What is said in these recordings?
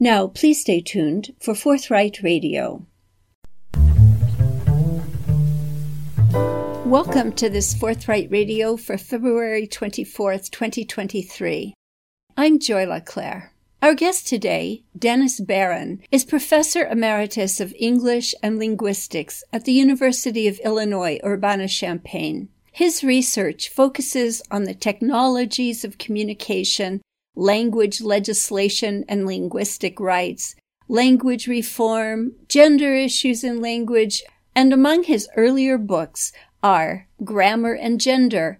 Now, please stay tuned for Forthright Radio. Welcome to this Forthright Radio for February 24th, 2023. I'm Joy LeClaire. Our guest today, Dennis Baron, is Professor Emeritus of English and Linguistics at the University of Illinois Urbana-Champaign. His research focuses on the technologies of communication, language legislation and linguistic rights, language reform, gender issues in language, and among his earlier books are Grammar and Gender,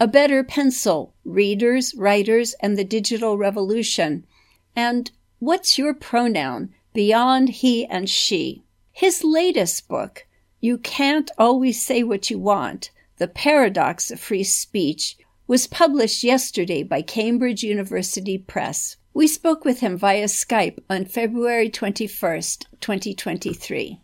A Better Pencil, Readers, Writers, and the Digital Revolution, and What's Your Pronoun? Beyond He and She. His latest book, You Can't Always Say What You Want The Paradox of Free Speech, was published yesterday by Cambridge University Press. We spoke with him via Skype on February 21st, 2023.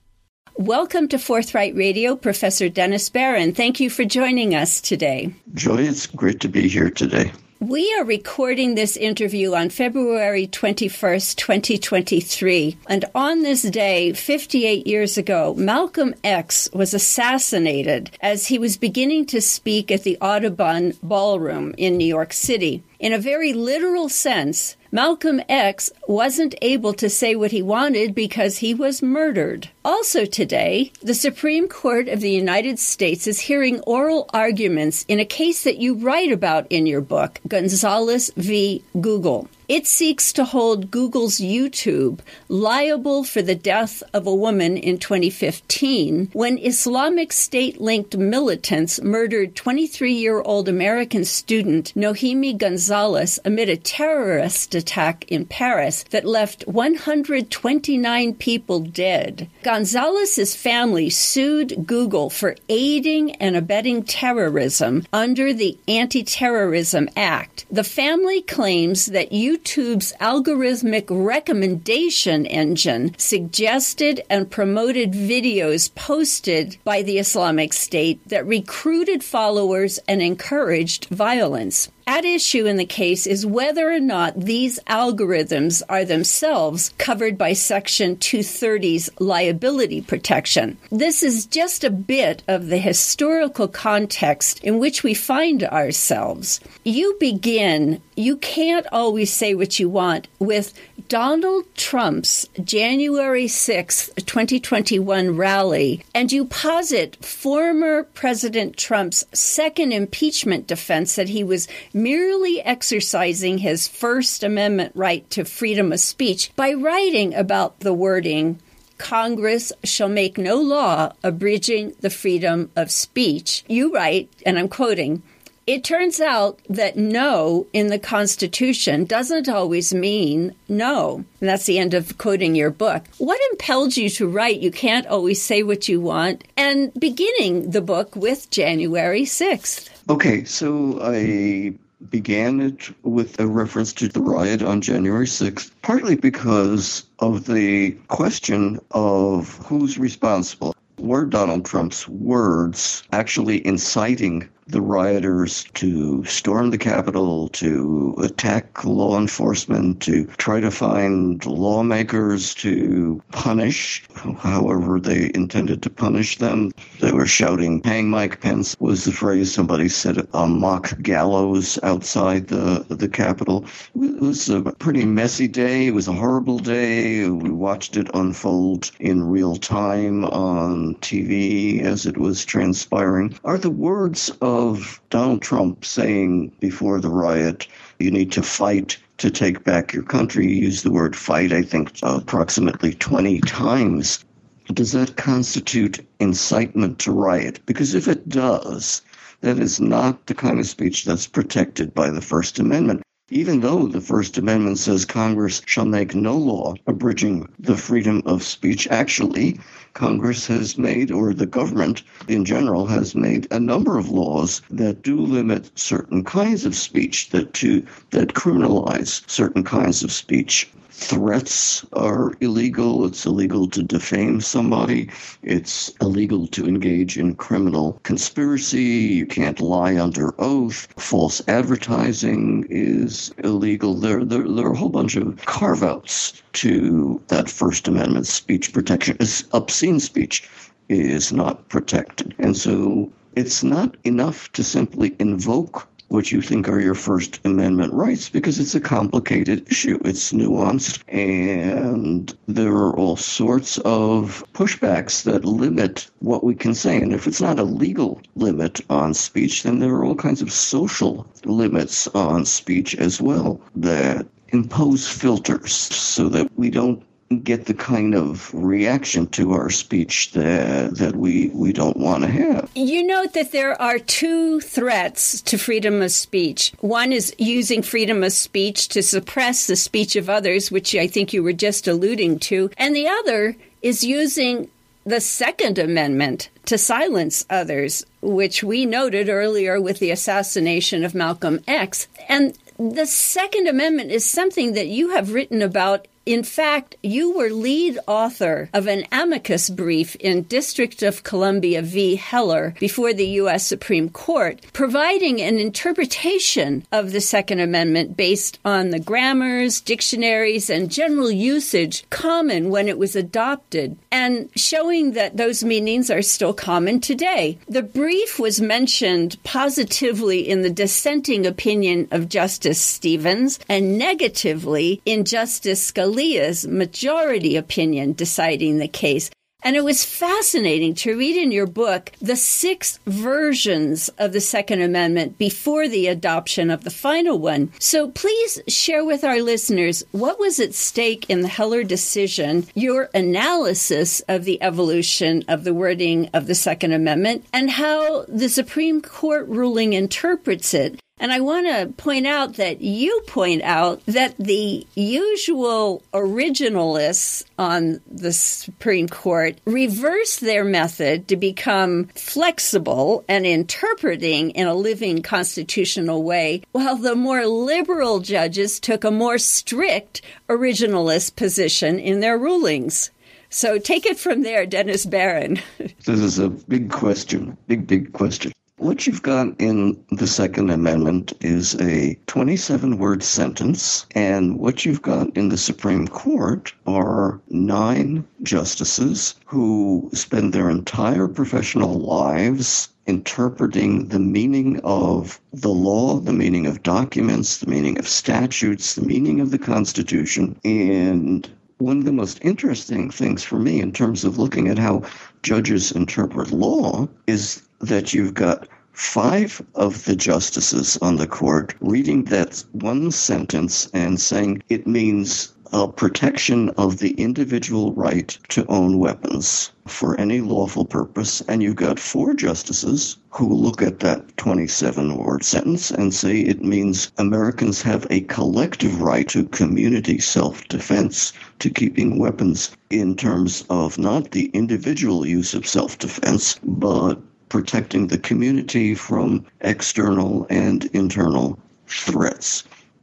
Welcome to Forthright Radio, Professor Dennis Baron. Thank you for joining us today. Joy, it's great to be here today. We are recording this interview on February 21st, 2023. And on this day, 58 years ago, Malcolm X was assassinated as he was beginning to speak at the Audubon Ballroom in New York City. In a very literal sense, Malcolm X wasn't able to say what he wanted because he was murdered. Also today, the Supreme Court of the United States is hearing oral arguments in a case that you write about in your book, Gonzalez v. Google. It seeks to hold Google's YouTube liable for the death of a woman in 2015 when Islamic State linked militants murdered 23 year old American student Nohemi Gonzalez amid a terrorist attack in Paris that left 129 people dead. Gonzalez's family sued Google for aiding and abetting terrorism under the Anti Terrorism Act. The family claims that YouTube YouTube's algorithmic recommendation engine suggested and promoted videos posted by the Islamic State that recruited followers and encouraged violence. At issue in the case is whether or not these algorithms are themselves covered by Section 230's liability protection. This is just a bit of the historical context in which we find ourselves. You begin, you can't always say what you want, with Donald Trump's January 6, 2021 rally, and you posit former President Trump's second impeachment defense that he was merely exercising his First Amendment right to freedom of speech by writing about the wording Congress shall make no law abridging the freedom of speech. You write, and I'm quoting, it turns out that no in the Constitution doesn't always mean no. And that's the end of quoting your book. What impelled you to write You Can't Always Say What You Want and beginning the book with January 6th? Okay, so I began it with a reference to the riot on January 6th, partly because of the question of who's responsible. Were Donald Trump's words actually inciting the rioters to storm the Capitol, to attack law enforcement, to try to find lawmakers to punish however they intended to punish them. They were shouting, Hang Mike Pence was the phrase somebody said, a mock gallows outside the, the Capitol. It was a pretty messy day. It was a horrible day. We watched it unfold in real time on TV as it was transpiring. Are the words of of Donald Trump saying before the riot, you need to fight to take back your country. He used the word fight, I think, approximately 20 times. Does that constitute incitement to riot? Because if it does, that is not the kind of speech that's protected by the First Amendment even though the First Amendment says Congress shall make no law abridging the freedom of speech, actually, Congress has made, or the government in general has made, a number of laws that do limit certain kinds of speech, that to that criminalize certain kinds of speech threats are illegal. It's illegal to defame somebody. It's illegal to engage in criminal conspiracy. You can't lie under oath. False advertising is illegal. There, there, there are a whole bunch of carve outs to that First Amendment speech protection. It's obscene speech is not protected. And so it's not enough to simply invoke what you think are your First Amendment rights because it's a complicated issue. It's nuanced, and there are all sorts of pushbacks that limit what we can say. And if it's not a legal limit on speech, then there are all kinds of social limits on speech as well that impose filters so that we don't get the kind of reaction to our speech that that we we don't want to have. You note that there are two threats to freedom of speech. One is using freedom of speech to suppress the speech of others, which I think you were just alluding to, and the other is using the Second Amendment to silence others, which we noted earlier with the assassination of Malcolm X. And the Second Amendment is something that you have written about in fact, you were lead author of an amicus brief in District of Columbia v. Heller before the U.S. Supreme Court, providing an interpretation of the Second Amendment based on the grammars, dictionaries, and general usage common when it was adopted, and showing that those meanings are still common today. The brief was mentioned positively in the dissenting opinion of Justice Stevens and negatively in Justice Scalia Scalia's majority opinion deciding the case. And it was fascinating to read in your book the six versions of the Second Amendment before the adoption of the final one. So please share with our listeners what was at stake in the Heller decision, your analysis of the evolution of the wording of the Second Amendment, and how the Supreme Court ruling interprets it. And I want to point out that you point out that the usual originalists on the Supreme Court reversed their method to become flexible and interpreting in a living constitutional way, while the more liberal judges took a more strict originalist position in their rulings. So take it from there, Dennis Baron. this is a big question, big, big question. What you've got in the Second Amendment is a 27 word sentence, and what you've got in the Supreme Court are nine justices who spend their entire professional lives interpreting the meaning of the law, the meaning of documents, the meaning of statutes, the meaning of the Constitution, and one of the most interesting things for me in terms of looking at how judges interpret law is that you've got five of the justices on the court reading that one sentence and saying it means a protection of the individual right to own weapons for any lawful purpose. And you've got four justices who look at that 27 word sentence and say it means Americans have a collective right to community self defense, to keeping weapons in terms of not the individual use of self defense, but protecting the community from external and internal threats.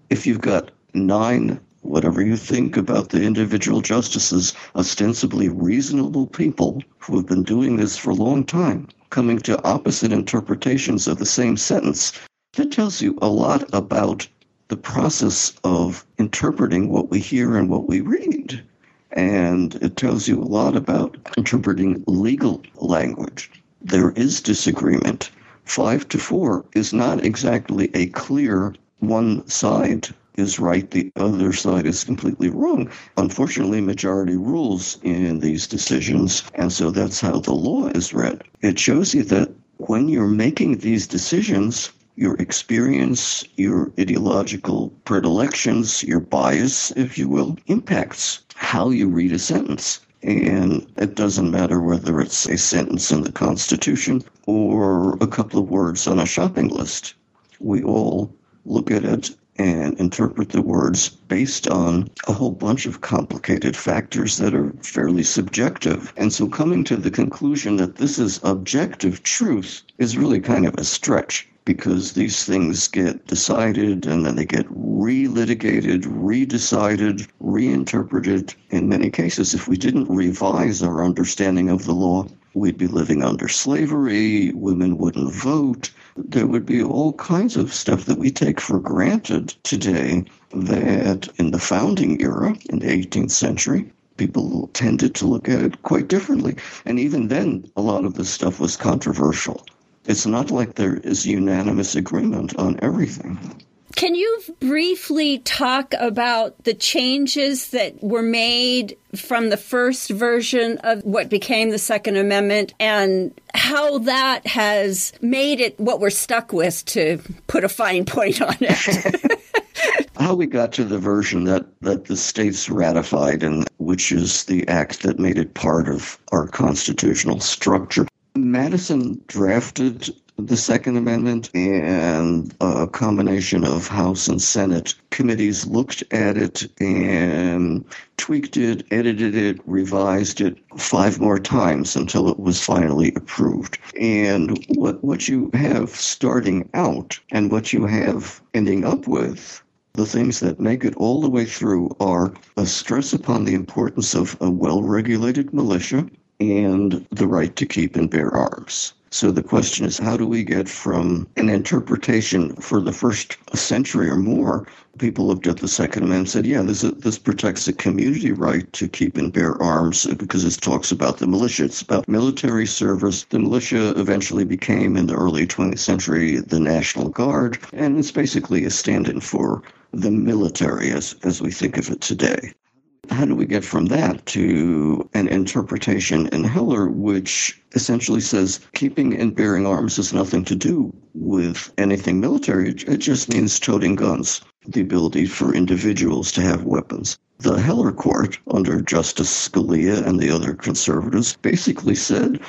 If you've got nine, whatever you think about the individual justices, ostensibly reasonable people who have been doing this for a long time, coming to opposite interpretations of the same sentence, that tells you a lot about the process of interpreting what we hear and what we read. And it tells you a lot about interpreting legal language there is disagreement. Five to four is not exactly a clear one side is right, the other side is completely wrong. Unfortunately, majority rules in these decisions, and so that's how the law is read. It shows you that when you're making these decisions, your experience, your ideological predilections, your bias, if you will, impacts how you read a sentence. And it doesn't matter whether it's a sentence in the Constitution or a couple of words on a shopping list. We all look at it and interpret the words based on a whole bunch of complicated factors that are fairly subjective. And so coming to the conclusion that this is objective truth is really kind of a stretch because these things get decided and then they get re-litigated, re-decided, reinterpreted. In many cases, if we didn't revise our understanding of the law, we'd be living under slavery, women wouldn't vote, there would be all kinds of stuff that we take for granted today that in the founding era, in the 18th century, people tended to look at it quite differently. And even then, a lot of this stuff was controversial. It's not like there is unanimous agreement on everything. Can you briefly talk about the changes that were made from the first version of what became the Second Amendment and how that has made it what we're stuck with, to put a fine point on it? how we got to the version that, that the states ratified, and which is the act that made it part of our constitutional structure. Madison drafted the Second Amendment, and a combination of House and Senate committees looked at it and tweaked it, edited it, revised it five more times until it was finally approved. And what, what you have starting out and what you have ending up with the things that make it all the way through are a stress upon the importance of a well regulated militia and the right to keep and bear arms. So the question is, how do we get from an interpretation for the first century or more? People looked at the Second Amendment and said, yeah, this, this protects the community right to keep and bear arms because it talks about the militia. It's about military service. The militia eventually became, in the early 20th century, the National Guard, and it's basically a stand in for the military as, as we think of it today how do we get from that to an interpretation in Heller which essentially says keeping and bearing arms has nothing to do with anything military? It just means toting guns, the ability for individuals to have weapons. The Heller court, under Justice Scalia and the other conservatives, basically said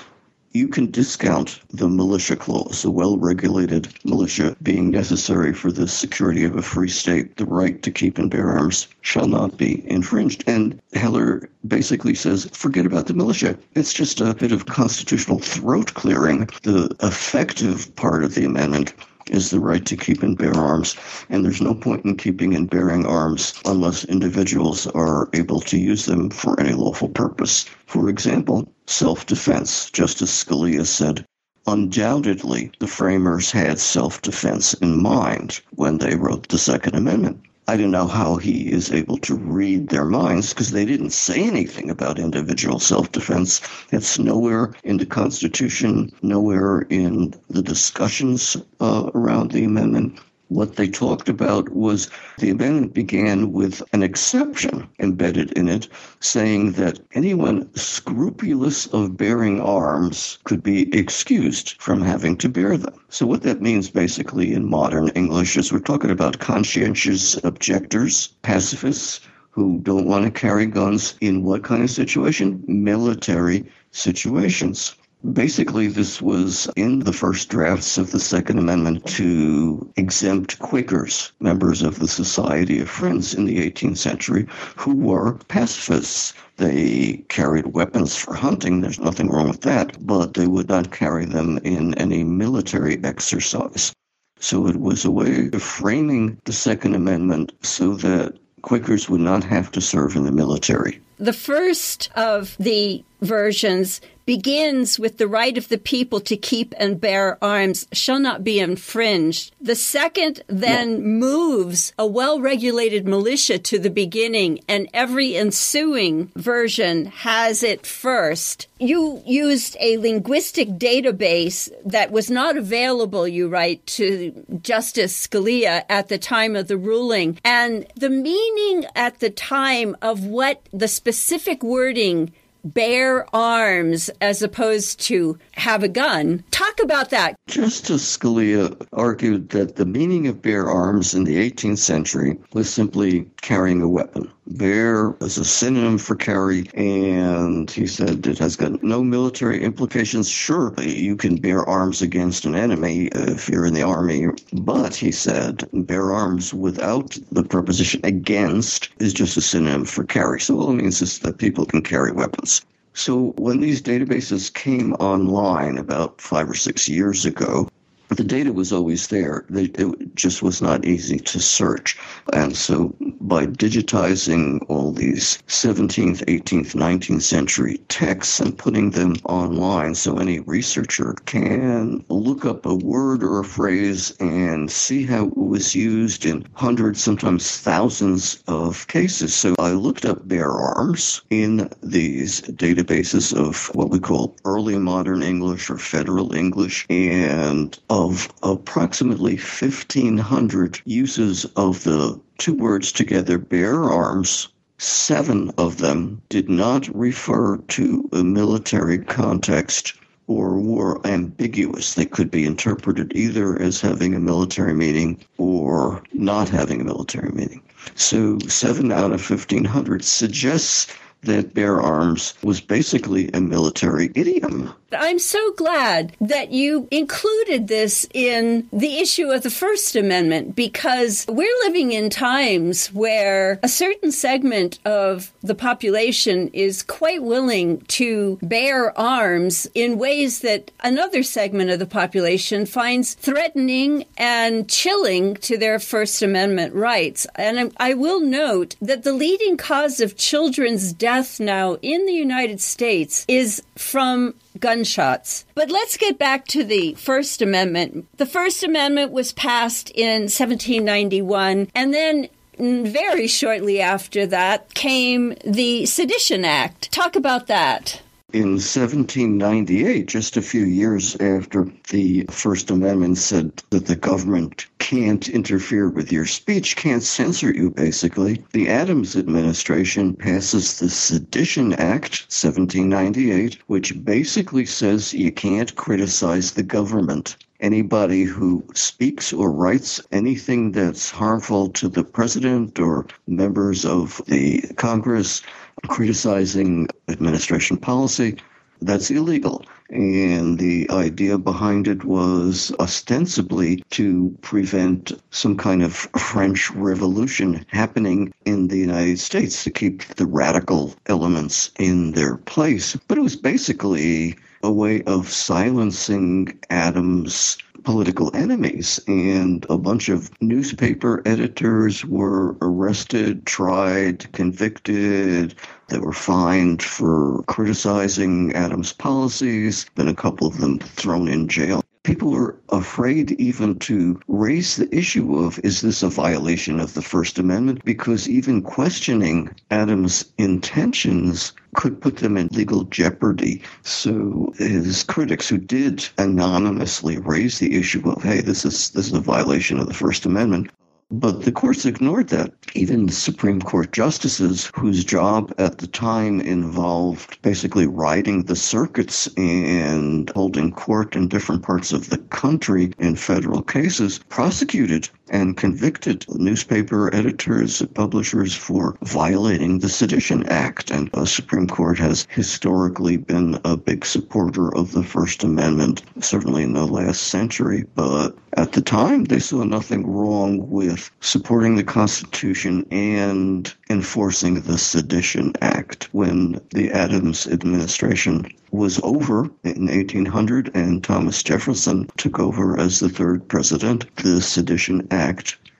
you can discount the militia clause, a well regulated militia being necessary for the security of a free state. The right to keep and bear arms shall not be infringed. And Heller basically says, forget about the militia. It's just a bit of constitutional throat clearing. The effective part of the amendment is the right to keep and bear arms. And there's no point in keeping and bearing arms unless individuals are able to use them for any lawful purpose. For example, self defense. Justice Scalia said, Undoubtedly, the framers had self defense in mind when they wrote the Second Amendment. I don't know how he is able to read their minds because they didn't say anything about individual self defense. It's nowhere in the Constitution, nowhere in the discussions uh, around the amendment what they talked about was the amendment began with an exception embedded in it, saying that anyone scrupulous of bearing arms could be excused from having to bear them. So, what that means basically in modern English is we're talking about conscientious objectors, pacifists who don't want to carry guns in what kind of situation? Military situations. Basically, this was in the first drafts of the Second Amendment to exempt Quakers, members of the Society of Friends in the 18th century, who were pacifists. They carried weapons for hunting, there's nothing wrong with that, but they would not carry them in any military exercise. So it was a way of framing the Second Amendment so that Quakers would not have to serve in the military. The first of the versions begins with the right of the people to keep and bear arms shall not be infringed. The second then moves a well regulated militia to the beginning, and every ensuing version has it first. You used a linguistic database that was not available, you write, to Justice Scalia at the time of the ruling. And the meaning at the time of what the specific wording bear arms as opposed to have a gun. Talk about that. Justice Scalia argued that the meaning of bear arms in the 18th century was simply carrying a weapon. Bear is a synonym for carry, and he said it has got no military implications. Sure, you can bear arms against an enemy if you're in the army, but he said bear arms without the preposition against is just a synonym for carry. So all it means is that people can carry weapons. So when these databases came online about five or six years ago, the data was always there. It just was not easy to search. And so by digitizing all these 17th, 18th, 19th century texts and putting them online so any researcher can look up a word or a phrase and see how it was used in hundreds, sometimes thousands of cases. So I looked up bear arms in these databases of what we call early modern English or federal English and of approximately 1,500 uses of the two words together, bear arms, seven of them did not refer to a military context or were ambiguous. They could be interpreted either as having a military meaning or not having a military meaning. So, seven out of 1,500 suggests that bear arms was basically a military idiom. I'm so glad that you included this in the issue of the First Amendment because we're living in times where a certain segment of the population is quite willing to bear arms in ways that another segment of the population finds threatening and chilling to their First Amendment rights. And I will note that the leading cause of children's death now in the United States is from gunshots. But let's get back to the First Amendment. The First Amendment was passed in 1791, and then very shortly after that came the Sedition Act. Talk about that. In 1798, just a few years after the First Amendment said that the government can't interfere with your speech, can't censor you, basically, the Adams administration passes the Sedition Act, 1798, which basically says you can't criticize the government anybody who speaks or writes anything that's harmful to the president or members of the Congress criticizing administration policy, that's illegal. And the idea behind it was ostensibly to prevent some kind of French Revolution happening in the United States to keep the radical elements in their place. But it was basically a way of silencing Adams' political enemies. And a bunch of newspaper editors were arrested, tried, convicted. They were fined for criticizing Adams' policies, then a couple of them thrown in jail people are afraid even to raise the issue of is this a violation of the First Amendment? Because even questioning Adams' intentions could put them in legal jeopardy. So his critics who did anonymously raise the issue of, hey, this is this is a violation of the First Amendment, but the courts ignored that. Even Supreme Court justices, whose job at the time involved basically riding the circuits and holding court in different parts of the country in federal cases, prosecuted and convicted newspaper editors and publishers for violating the Sedition Act. And the Supreme Court has historically been a big supporter of the First Amendment, certainly in the last century. But at the time, they saw nothing wrong with supporting the Constitution and enforcing the Sedition Act when the Adams administration was over in 1800 and Thomas Jefferson took over as the third president. The Sedition Act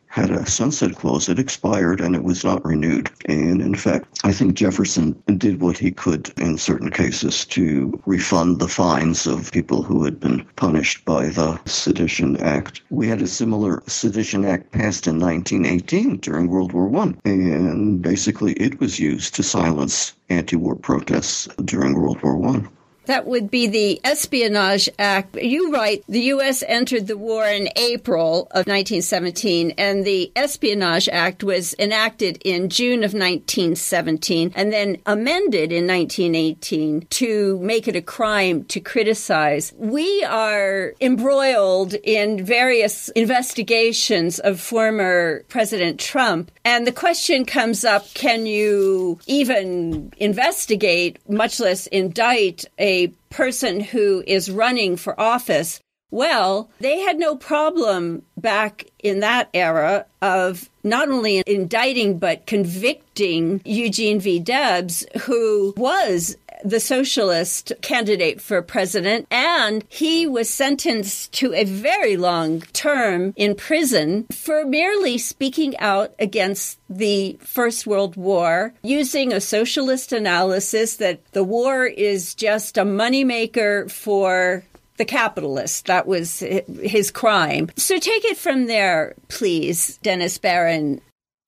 had a sunset clause. It expired and it was not renewed. And in fact, I think Jefferson did what he could in certain cases to refund the fines of people who had been punished by the Sedition Act. We had a similar Sedition Act passed in 1918 during World War I, and basically it was used to silence anti-war protests during World War One. That would be the Espionage Act. You write the U.S. entered the war in April of 1917, and the Espionage Act was enacted in June of 1917 and then amended in 1918 to make it a crime to criticize. We are embroiled in various investigations of former President Trump, and the question comes up can you even investigate, much less indict, a person who is running for office, well, they had no problem back in that era of not only indicting but convicting Eugene V. Debs, who was the socialist candidate for president, and he was sentenced to a very long term in prison for merely speaking out against the First World War using a socialist analysis that the war is just a moneymaker for the capitalist. That was his crime. So take it from there, please, Dennis Baron.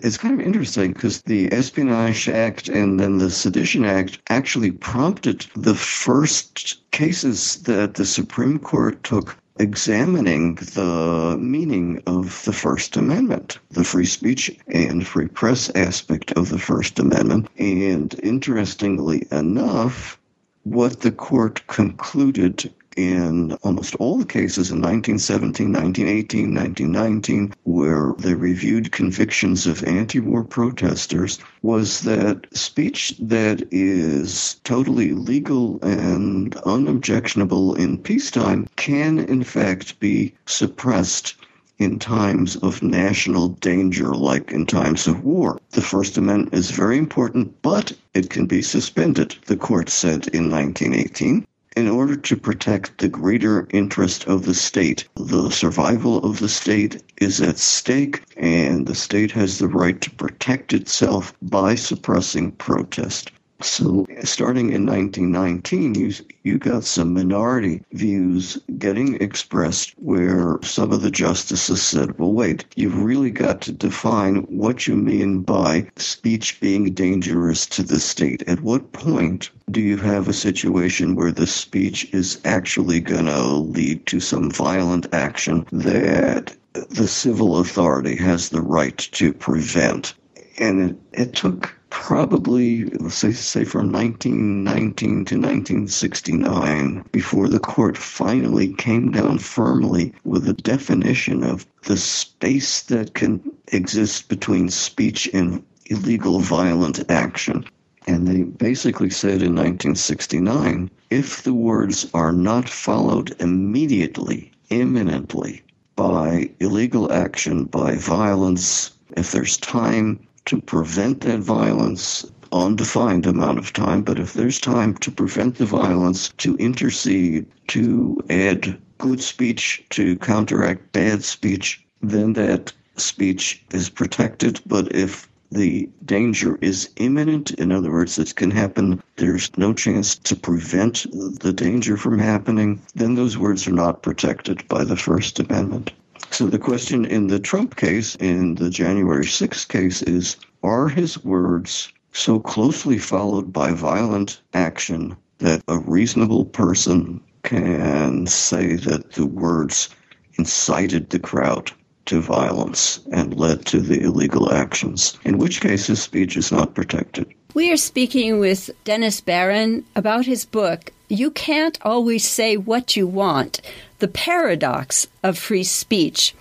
It's kind of interesting because the Espionage Act and then the Sedition Act actually prompted the first cases that the Supreme Court took examining the meaning of the First Amendment, the free speech and free press aspect of the First Amendment. And interestingly enough, what the court concluded in almost all the cases in 1917, 1918, 1919, where they reviewed convictions of anti war protesters, was that speech that is totally legal and unobjectionable in peacetime can, in fact, be suppressed in times of national danger, like in times of war. The First Amendment is very important, but it can be suspended, the court said in 1918 in order to protect the greater interest of the state. The survival of the state is at stake, and the state has the right to protect itself by suppressing protest. So, starting in 1919, you, you got some minority views getting expressed where some of the justices said, well, wait, you've really got to define what you mean by speech being dangerous to the state. At what point do you have a situation where the speech is actually going to lead to some violent action that the civil authority has the right to prevent? And it, it took probably let's say, say from 1919 to 1969 before the court finally came down firmly with a definition of the space that can exist between speech and illegal violent action. And they basically said in 1969 if the words are not followed immediately, imminently, by illegal action, by violence, if there's time to prevent that violence undefined amount of time, but if there's time to prevent the violence, to intercede, to add good speech to counteract bad speech, then that speech is protected. But if the danger is imminent, in other words, it can happen, there's no chance to prevent the danger from happening, then those words are not protected by the First Amendment. So the question in the Trump case, in the January 6th case, is are his words so closely followed by violent action that a reasonable person can say that the words incited the crowd to violence and led to the illegal actions, in which case his speech is not protected. We are speaking with Dennis Baron about his book, You Can't Always Say What You Want The Paradox of Free Speech.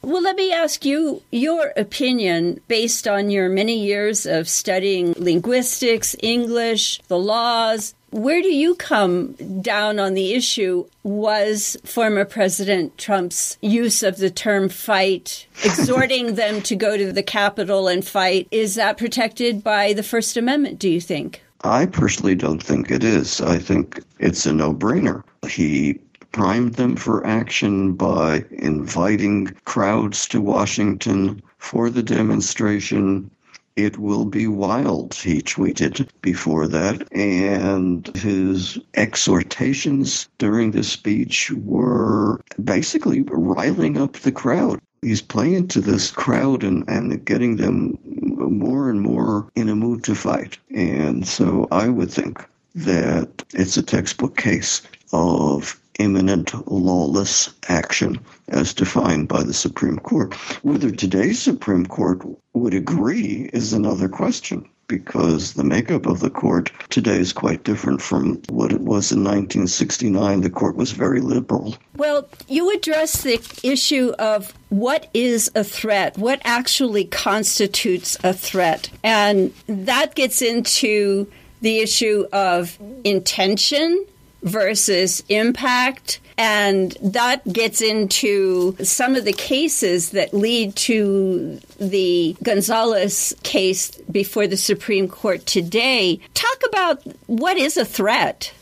Well, let me ask you your opinion based on your many years of studying linguistics, English, the laws. Where do you come down on the issue? Was former President Trump's use of the term fight, exhorting them to go to the Capitol and fight, is that protected by the First Amendment, do you think? I personally don't think it is. I think it's a no brainer. He primed them for action by inviting crowds to Washington for the demonstration. It will be wild, he tweeted before that. And his exhortations during the speech were basically riling up the crowd. He's playing to this crowd and, and getting them more and more in a mood to fight. And so I would think that it's a textbook case of imminent lawless action as defined by the Supreme Court. Whether today's Supreme Court would agree is another question because the makeup of the court today is quite different from what it was in 1969. The court was very liberal. Well, you address the issue of what is a threat, what actually constitutes a threat. And that gets into the issue of intention versus impact. And that gets into some of the cases that lead to the Gonzalez case before the Supreme Court today. Talk about what is a threat.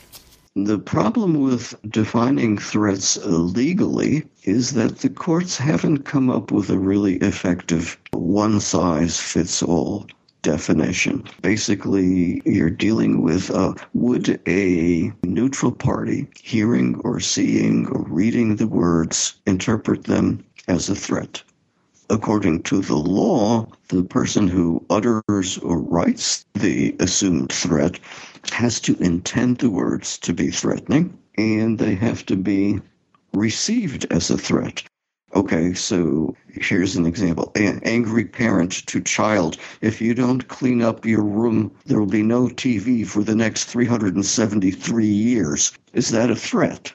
The problem with defining threats legally is that the courts haven't come up with a really effective one size fits all definition. Basically, you're dealing with uh, would a neutral party hearing or seeing or reading the words interpret them as a threat? According to the law, the person who utters or writes the assumed threat has to intend the words to be threatening and they have to be received as a threat. Okay, so here's an example. An angry parent to child. If you don't clean up your room, there will be no TV for the next 373 years. Is that a threat?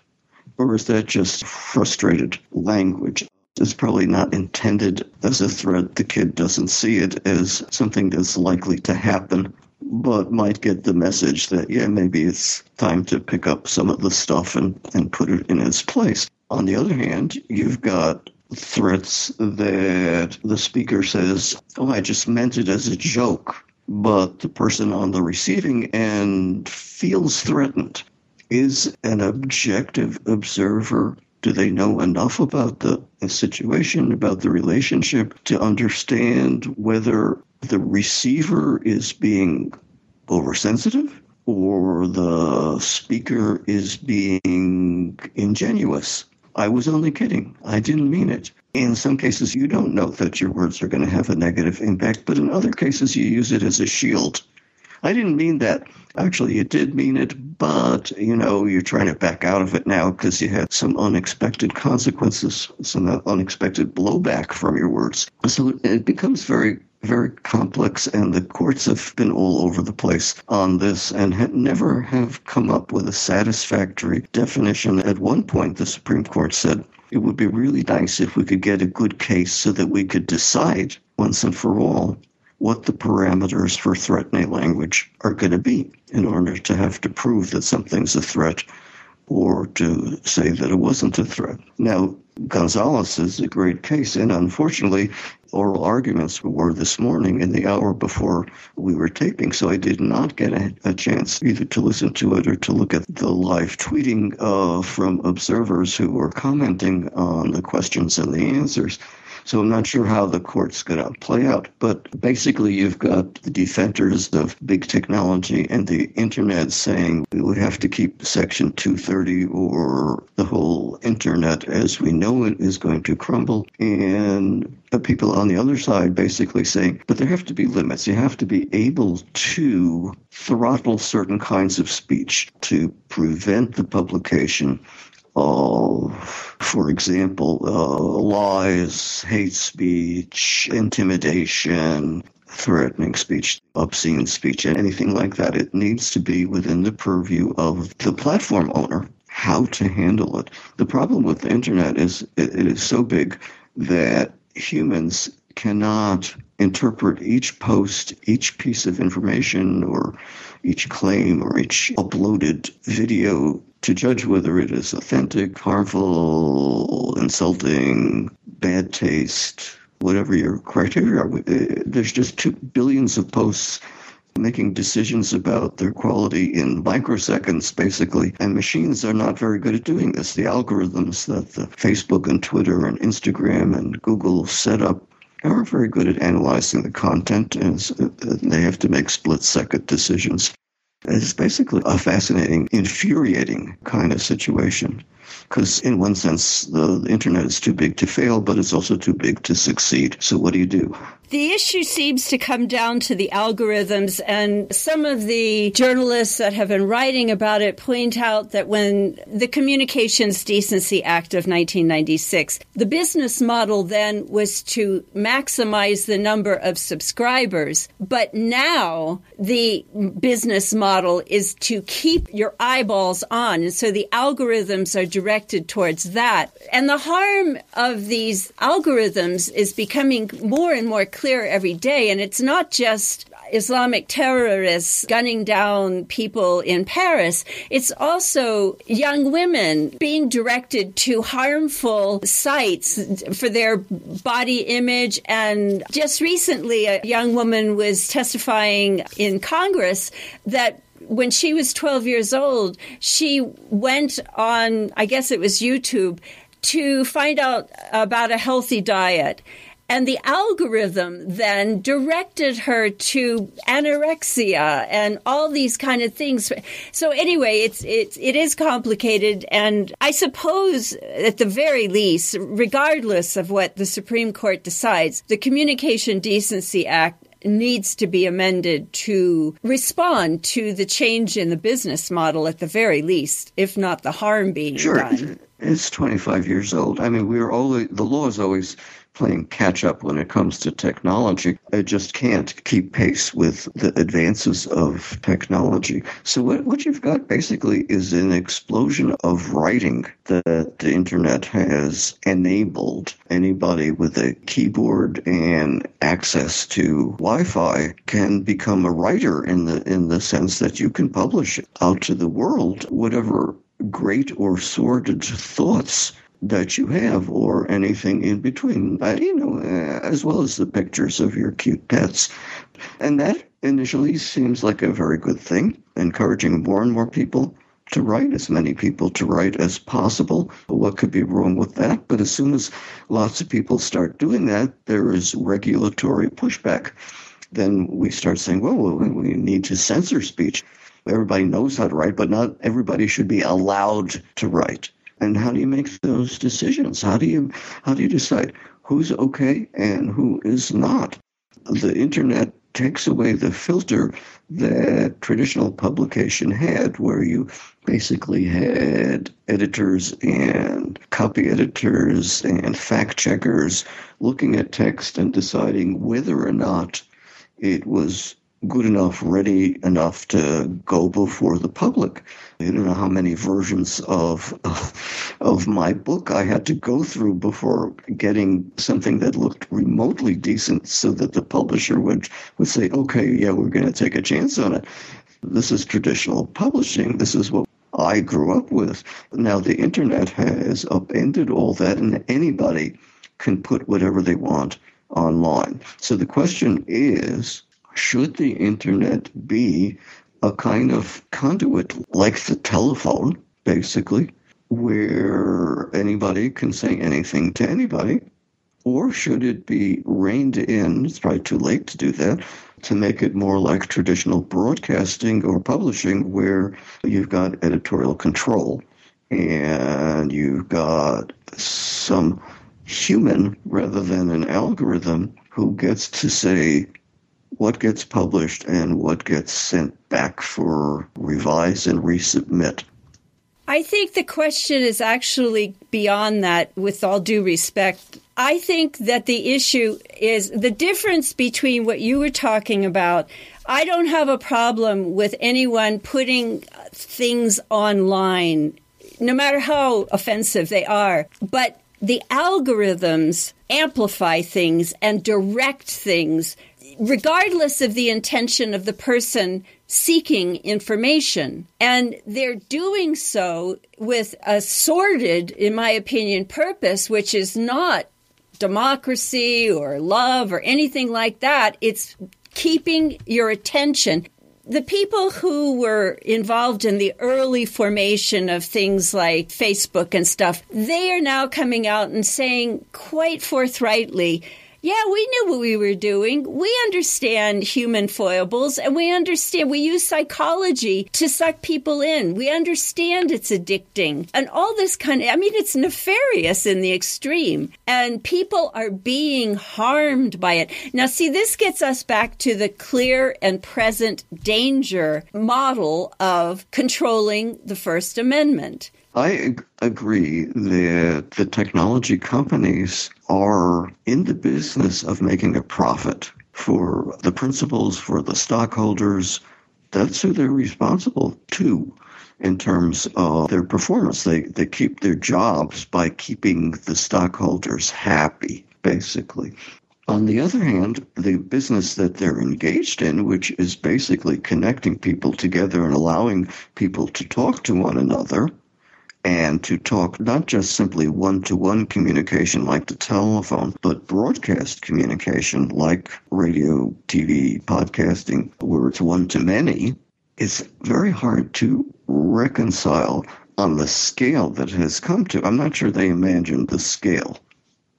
Or is that just frustrated language? It's probably not intended as a threat. The kid doesn't see it as something that's likely to happen but might get the message that, yeah, maybe it's time to pick up some of the stuff and, and put it in its place. On the other hand, you've got threats that the speaker says, oh, I just meant it as a joke, but the person on the receiving end feels threatened. Is an objective observer do they know enough about the, situation, about the relationship to understand whether the receiver is being oversensitive or the speaker is being ingenuous. I was only kidding. I didn't mean it. In some cases, you don't know that your words are going to have a negative impact, but in other cases, you use it as a shield. I didn't mean that. Actually, you did mean it, but you know, you're trying to back out of it now because you had some unexpected consequences, some unexpected blowback from your words. So it becomes very very complex, and the courts have been all over the place on this and had never have come up with a satisfactory definition. At one point, the Supreme Court said it would be really nice if we could get a good case so that we could decide once and for all what the parameters for threatening language are going to be in order to have to prove that something's a threat or to say that it wasn't a threat. Now, Gonzalez is a great case, and unfortunately, oral arguments were this morning in the hour before we were taping, so I did not get a, a chance either to listen to it or to look at the live tweeting uh, from observers who were commenting on the questions and the answers. So I'm not sure how the court's going to play out. But basically, you've got the defenders of big technology and the internet saying we would have to keep Section 230 or the whole internet as we know it is going to crumble. And the people on the other side basically saying, but there have to be limits. You have to be able to throttle certain kinds of speech to prevent the publication of, for example, uh, lies, hate speech, intimidation, threatening speech, obscene speech, anything like that. It needs to be within the purview of the platform owner how to handle it. The problem with the internet is it, it is so big that humans cannot interpret each post, each piece of information, or each claim, or each uploaded video to judge whether it is authentic, harmful, insulting, bad taste, whatever your criteria are. Uh, there's just two billions of posts making decisions about their quality in microseconds, basically. And machines are not very good at doing this. The algorithms that the Facebook and Twitter and Instagram and Google set up aren't very good at analyzing the content, and they have to make split second decisions. It's basically a fascinating, infuriating kind of situation. Because, in one sense, the, the internet is too big to fail, but it's also too big to succeed. So, what do you do? The issue seems to come down to the algorithms, and some of the journalists that have been writing about it point out that when the Communications Decency Act of 1996, the business model then was to maximize the number of subscribers, but now the business model is to keep your eyeballs on, and so the algorithms are directed towards that. And the harm of these algorithms is becoming more and more clear every day. And it's not just Islamic terrorists gunning down people in Paris, it's also young women being directed to harmful sites for their body image. And just recently, a young woman was testifying in Congress that when she was 12 years old, she went on, I guess it was YouTube, to find out about a healthy diet. And the algorithm then directed her to anorexia and all these kind of things. So anyway, it's, it's, it is complicated. And I suppose at the very least, regardless of what the Supreme Court decides, the Communication Decency Act needs to be amended to respond to the change in the business model at the very least, if not the harm being done. sure. done. It's 25 years old. I mean, we're all the law is always playing catch up when it comes to technology. It just can't keep pace with the advances of technology. So, what, what you've got basically is an explosion of writing that the internet has enabled. Anybody with a keyboard and access to Wi Fi can become a writer in the, in the sense that you can publish out to the world whatever great or sordid thoughts that you have or anything in between, you know, uh, as well as the pictures of your cute pets. And that initially seems like a very good thing, encouraging more and more people to write, as many people to write as possible. What could be wrong with that? But as soon as lots of people start doing that, there is regulatory pushback. Then we start saying, well, we need to censor speech. Everybody knows how to write, but not everybody should be allowed to write. And how do you make those decisions? How do you how do you decide who's okay and who is not? The internet takes away the filter that traditional publication had, where you basically had editors and copy editors and fact checkers looking at text and deciding whether or not it was good enough, ready enough to go before the public. You don't know how many versions of of my book I had to go through before getting something that looked remotely decent, so that the publisher would would say, "Okay, yeah, we're going to take a chance on it." This is traditional publishing. This is what I grew up with. Now the internet has upended all that, and anybody can put whatever they want online. So the question is should the internet be a kind of conduit like the telephone, basically, where anybody can say anything to anybody? Or should it be reined in? It's probably too late to do that, to make it more like traditional broadcasting or publishing, where you've got editorial control and you've got some human rather than an algorithm who gets to say what gets published and what gets sent back for revise and resubmit. I think the question is actually beyond that, with all due respect. I think that the issue is the difference between what you were talking about. I don't have a problem with anyone putting things online, no matter how offensive they are. But the algorithms amplify things and direct things regardless of the intention of the person seeking information. And they're doing so with a sordid, in my opinion, purpose, which is not democracy or love or anything like that. It's keeping your attention. The people who were involved in the early formation of things like Facebook and stuff, they are now coming out and saying quite forthrightly, yeah, we knew what we were doing. We understand human foibles and we understand we use psychology to suck people in. We understand it's addicting and all this kind of, I mean, it's nefarious in the extreme and people are being harmed by it. Now, see, this gets us back to the clear and present danger model of controlling the First Amendment. I agree that the technology companies are in the business of making a profit for the principals, for the stockholders. That's who they're responsible to in terms of their performance. They, they keep their jobs by keeping the stockholders happy, basically. On the other hand, the business that they're engaged in, which is basically connecting people together and allowing people to talk to one another, and to talk not just simply one to one communication like the telephone, but broadcast communication like radio, TV, podcasting, where it's one to many, it's very hard to reconcile on the scale that has come to. I'm not sure they imagined the scale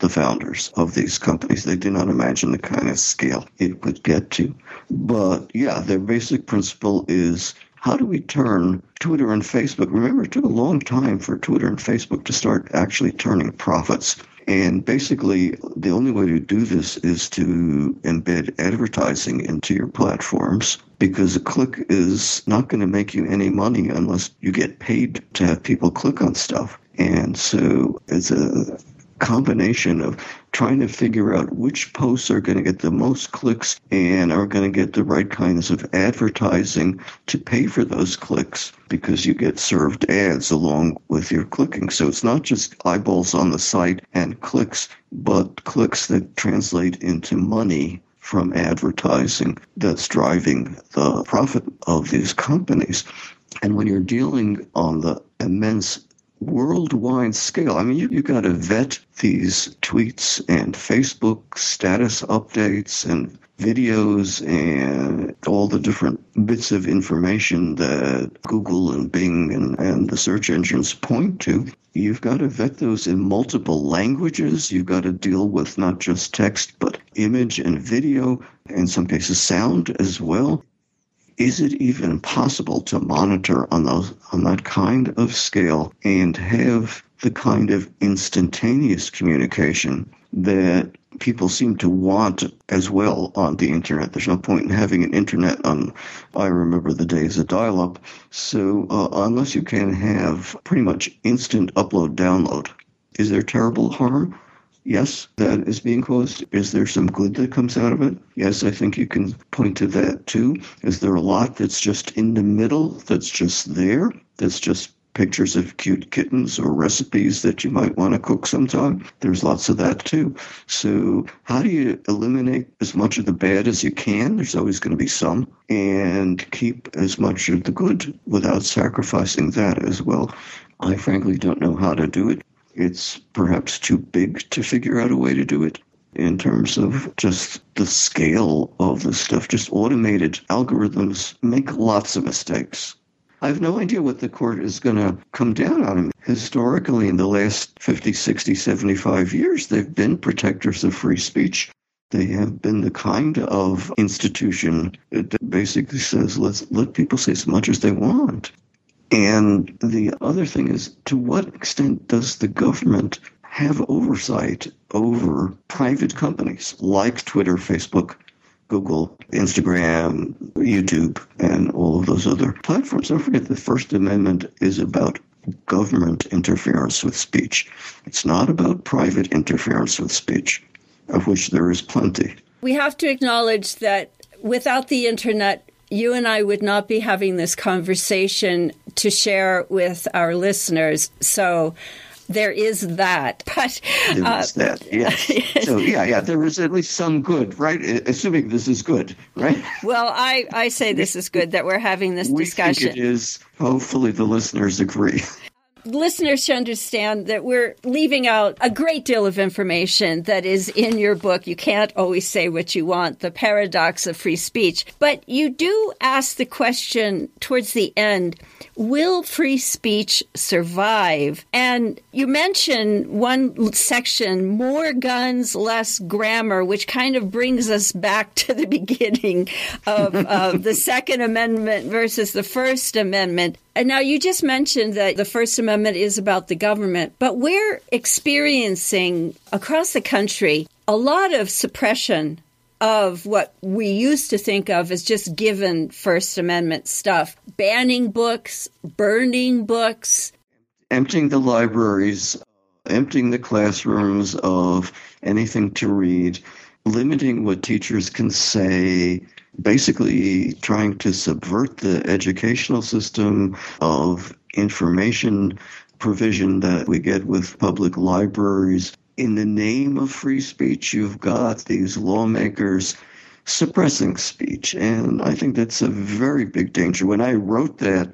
the founders of these companies. They did not imagine the kind of scale it would get to. But yeah, their basic principle is how do we turn Twitter and Facebook? Remember, it took a long time for Twitter and Facebook to start actually turning profits. And basically, the only way to do this is to embed advertising into your platforms because a click is not going to make you any money unless you get paid to have people click on stuff. And so, as a combination of trying to figure out which posts are going to get the most clicks and are going to get the right kinds of advertising to pay for those clicks because you get served ads along with your clicking. So it's not just eyeballs on the site and clicks, but clicks that translate into money from advertising that's driving the profit of these companies. And when you're dealing on the immense worldwide scale. I mean, you, you got to vet these tweets and Facebook status updates and videos and all the different bits of information that Google and Bing and, and the search engines point to. You've got to vet those in multiple languages. You've got to deal with not just text, but image and video, in some cases sound as well is it even possible to monitor on those on that kind of scale and have the kind of instantaneous communication that people seem to want as well on the internet. There's no point in having an internet on, I remember the days of dial up. So, uh, unless you can have pretty much instant upload download, is there terrible harm? Yes, that is being caused. Is there some good that comes out of it? Yes, I think you can point to that too. Is there a lot that's just in the middle, that's just there, that's just pictures of cute kittens or recipes that you might want to cook sometime. There's lots of that too. So, how do you eliminate as much of the bad as you can? There's always going to be some, and keep as much of the good without sacrificing that as well. I frankly don't know how to do it. It's perhaps too big to figure out a way to do it in terms of just the scale of the stuff. Just automated algorithms make lots of mistakes. I have no idea what the court is going to come down on. Historically, in the last 50, 60, 75 years, they've been protectors of free speech. They have been the kind of institution that basically says, let's let people say as much as they want. And the other thing is, to what extent does the government have oversight over private companies like Twitter, Facebook, Google, Instagram, YouTube, and all of those other platforms? Don't forget the First Amendment is about government interference with speech. It's not about private interference with speech, of which there is plenty. We have to acknowledge that without the internet, you and I would not be having this conversation to share with our listeners. So there is that. But there uh, is that. Yes. so yeah, yeah, there is at least some good, right? Assuming this is good, right? Well, I I say this is good that we're having this we discussion. Think it is. Hopefully, the listeners agree listeners should understand that we're leaving out a great deal of information that is in your book. You can't always say what you want, the paradox of free speech. But you do ask the question towards the end will free speech survive? And you mention one section, more guns, less grammar, which kind of brings us back to the beginning of, of the Second Amendment versus the First Amendment. And now you just mentioned that the First Amendment is about the government, but we're experiencing across the country a lot of suppression of what we used to think of as just given First Amendment stuff banning books, burning books, emptying the libraries, emptying the classrooms of anything to read, limiting what teachers can say, basically trying to subvert the educational system of information provision that we get with public libraries. in the name of free speech, you've got these lawmakers suppressing speech. And I think that's a very big danger. When I wrote that,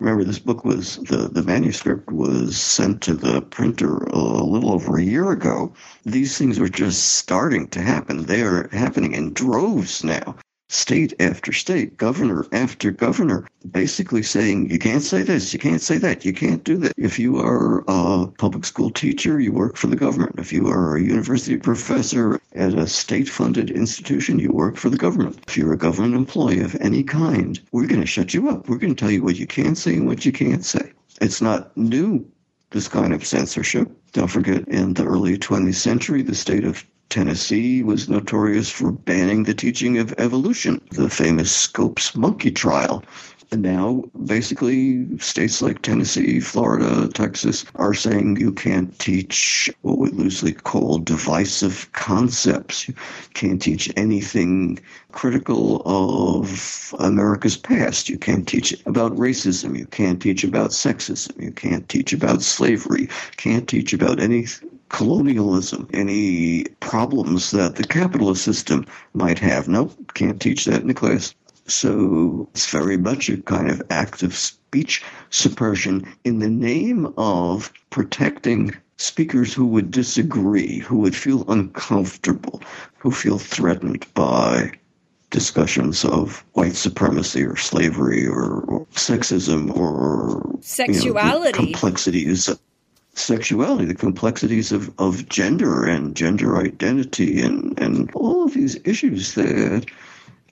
remember this book was the, the manuscript was sent to the printer a little over a year ago. These things were just starting to happen. They are happening in droves now state after state, governor after governor, basically saying, you can't say this, you can't say that, you can't do that. If you are a public school teacher, you work for the government. If you are a university professor at a state funded institution, you work for the government. If you're a government employee of any kind, we're going to shut you up. We're going to tell you what you can say and what you can't say. It's not new, this kind of censorship. Don't forget, in the early 20th century, the state of Tennessee was notorious for banning the teaching of evolution, the famous Scopes monkey trial. And now, basically, states like Tennessee, Florida, Texas are saying you can't teach what we loosely call divisive concepts. You can't teach anything critical of America's past. You can't teach about racism. You can't teach about sexism. You can't teach about slavery. You can't teach about any colonialism, any problems that the capitalist system might have. Nope, can't teach that in the class. So it's very much a kind of act of speech suppression in the name of protecting speakers who would disagree, who would feel uncomfortable, who feel threatened by discussions of white supremacy or slavery or, or sexism or sexuality you know, complexities sexuality, the complexities of, of gender and gender identity, and, and all of these issues that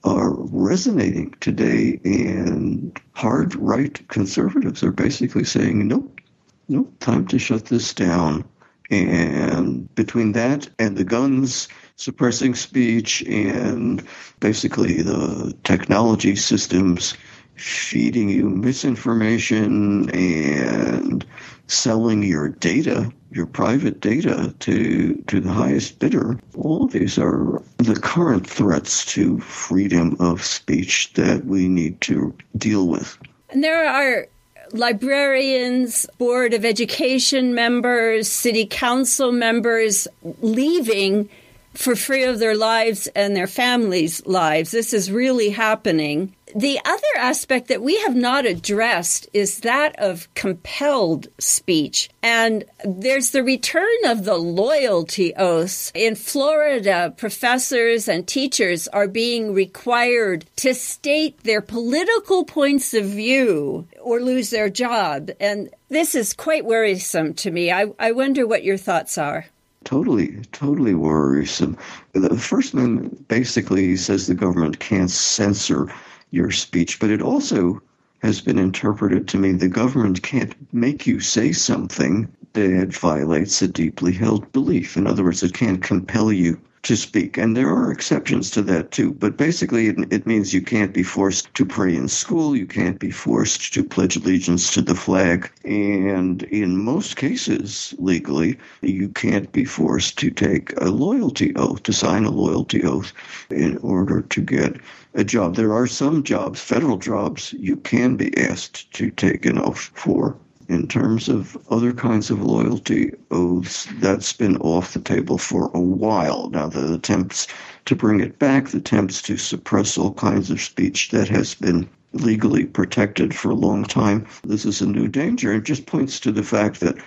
are resonating today. And hard right conservatives are basically saying, nope, nope, time to shut this down. And between that and the guns suppressing speech and basically the technology systems feeding you misinformation and selling your data, your private data to, to the highest bidder. All of these are the current threats to freedom of speech that we need to deal with. And there are librarians, Board of Education members, City Council members leaving for free of their lives and their families' lives. This is really happening. The other aspect that we have not addressed is that of compelled speech. And there's the return of the loyalty oaths. In Florida, professors and teachers are being required to state their political points of view or lose their job. And this is quite worrisome to me. I, I wonder what your thoughts are totally, totally worrisome. The First Amendment basically says the government can't censor your speech, but it also has been interpreted to mean the government can't make you say something that violates a deeply held belief. In other words, it can't compel you to speak. And there are exceptions to that too. But basically, it, it, means you can't be forced to pray in school. You can't be forced to pledge allegiance to the flag. And in most cases, legally, you can't be forced to take a loyalty oath, to sign a loyalty oath in order to get a job. There are some jobs, federal jobs, you can be asked to take an oath for. In terms of other kinds of loyalty oaths, that's been off the table for a while. Now, the attempts to bring it back, the attempts to suppress all kinds of speech that has been legally protected for a long time, this is a new danger. It just points to the fact that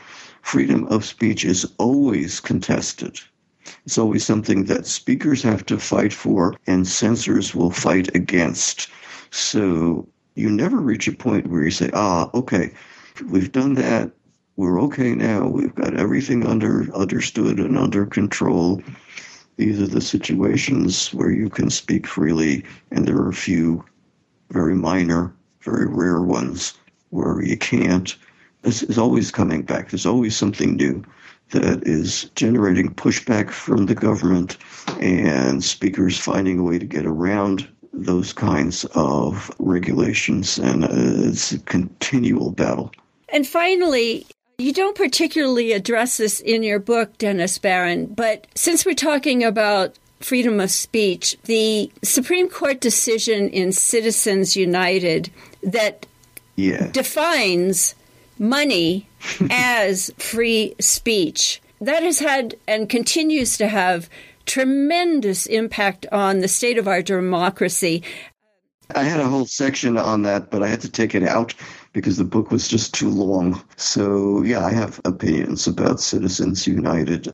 freedom of speech is always contested. It's always something that speakers have to fight for and censors will fight against. So you never reach a point where you say, ah, okay, we've done that. We're okay now. We've got everything under understood and under control. These are the situations where you can speak freely, and there are a few very minor, very rare ones where you can't. This is always coming back. There's always something new that is generating pushback from the government and speakers finding a way to get around those kinds of regulations. And it's a continual battle. And finally, you don't particularly address this in your book, Dennis Baron, but since we're talking about freedom of speech, the Supreme Court decision in Citizens United that yeah. defines money as free speech that has had and continues to have tremendous impact on the state of our democracy. I had a whole section on that, but I had to take it out because the book was just too long. So, yeah, I have opinions about Citizens United.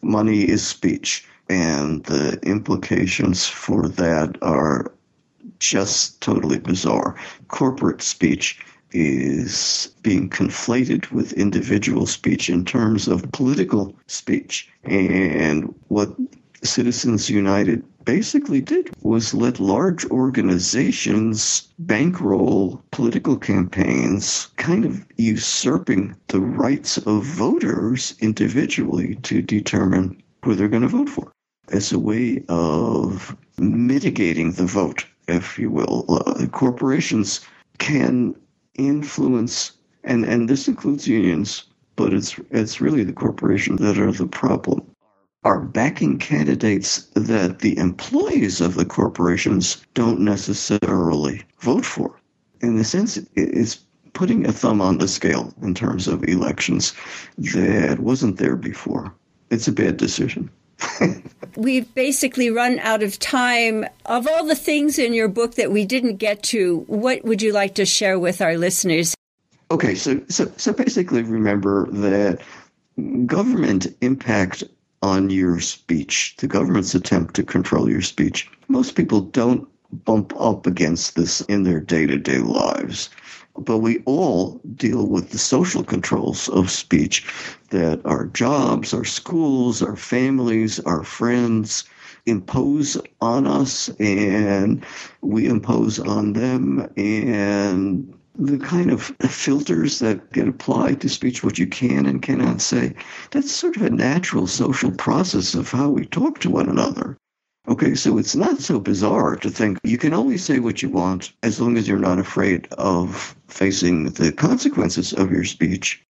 Money is speech, and the implications for that are just totally bizarre. Corporate speech is being conflated with individual speech in terms of political speech. And what Citizens United basically did was let large organizations bankroll political campaigns, kind of usurping the rights of voters individually to determine who they're going to vote for as a way of mitigating the vote, if you will. Uh, corporations can influence, and, and this includes unions, but it's, it's really the corporations that are the problem, are backing candidates that the employees of the corporations don't necessarily vote for. In a sense, it's putting a thumb on the scale in terms of elections that wasn't there before. It's a bad decision. We've basically run out of time. Of all the things in your book that we didn't get to, what would you like to share with our listeners? Okay, so so so basically remember that government impact on your speech, the government's attempt to control your speech. Most people don't bump up against this in their day-to-day lives but we all deal with the social controls of speech that our jobs, our schools, our families, our friends impose on us and we impose on them and the kind of filters that get applied to speech, what you can and cannot say, that's sort of a natural social process of how we talk to one another. Okay, so it's not so bizarre to think you can only say what you want as long as you're not afraid of facing the consequences of your speech.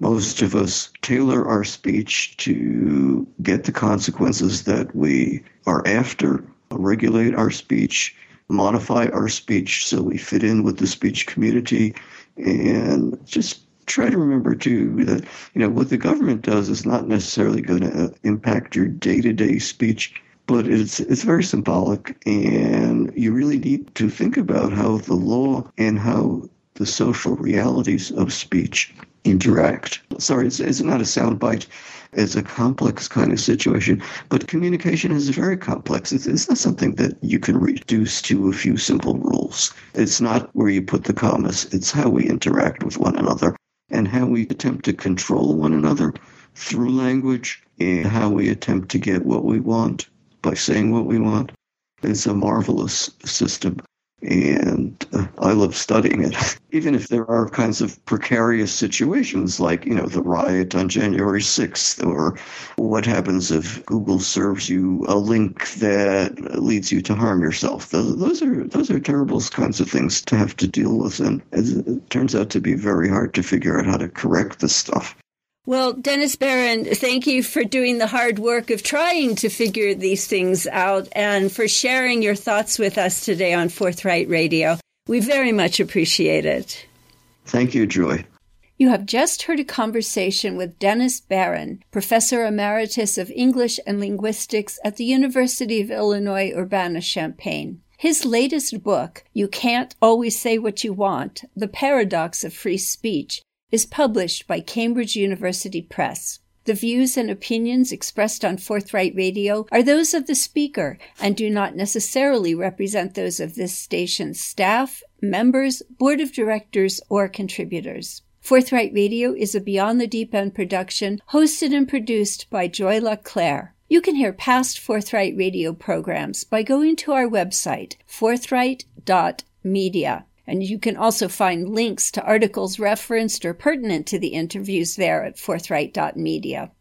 Most of us tailor our speech to get the consequences that we are after, regulate our speech, modify our speech so we fit in with the speech community, and just try to remember too that you know what the government does is not necessarily going to uh, impact your day-to-day speech but it's it's very symbolic and you really need to think about how the law and how the social realities of speech interact. Sorry, it's, it's not a soundbite. It's a complex kind of situation, but communication is very complex. It's, it's not something that you can reduce to a few simple rules. It's not where you put the commas. It's how we interact with one another and how we attempt to control one another through language and how we attempt to get what we want by saying what we want. It's a marvelous system, and I love studying it. Even if there are kinds of precarious situations like, you know, the riot on January 6th, or what happens if Google serves you a link that leads you to harm yourself. Those, those are those are terrible kinds of things to have to deal with, and it turns out to be very hard to figure out how to correct this stuff. Well, Dennis Baron, thank you for doing the hard work of trying to figure these things out and for sharing your thoughts with us today on Forthright Radio. We very much appreciate it. Thank you, Joy. You have just heard a conversation with Dennis Baron, Professor Emeritus of English and Linguistics at the University of Illinois Urbana Champaign. His latest book, You Can't Always Say What You Want The Paradox of Free Speech, is published by Cambridge University Press. The views and opinions expressed on Forthright Radio are those of the speaker and do not necessarily represent those of this station's staff, members, board of directors, or contributors. Forthright Radio is a Beyond the Deep End production hosted and produced by Joy LeClaire. You can hear past Forthright Radio programs by going to our website, forthright.media. And you can also find links to articles referenced or pertinent to the interviews there at forthright.media.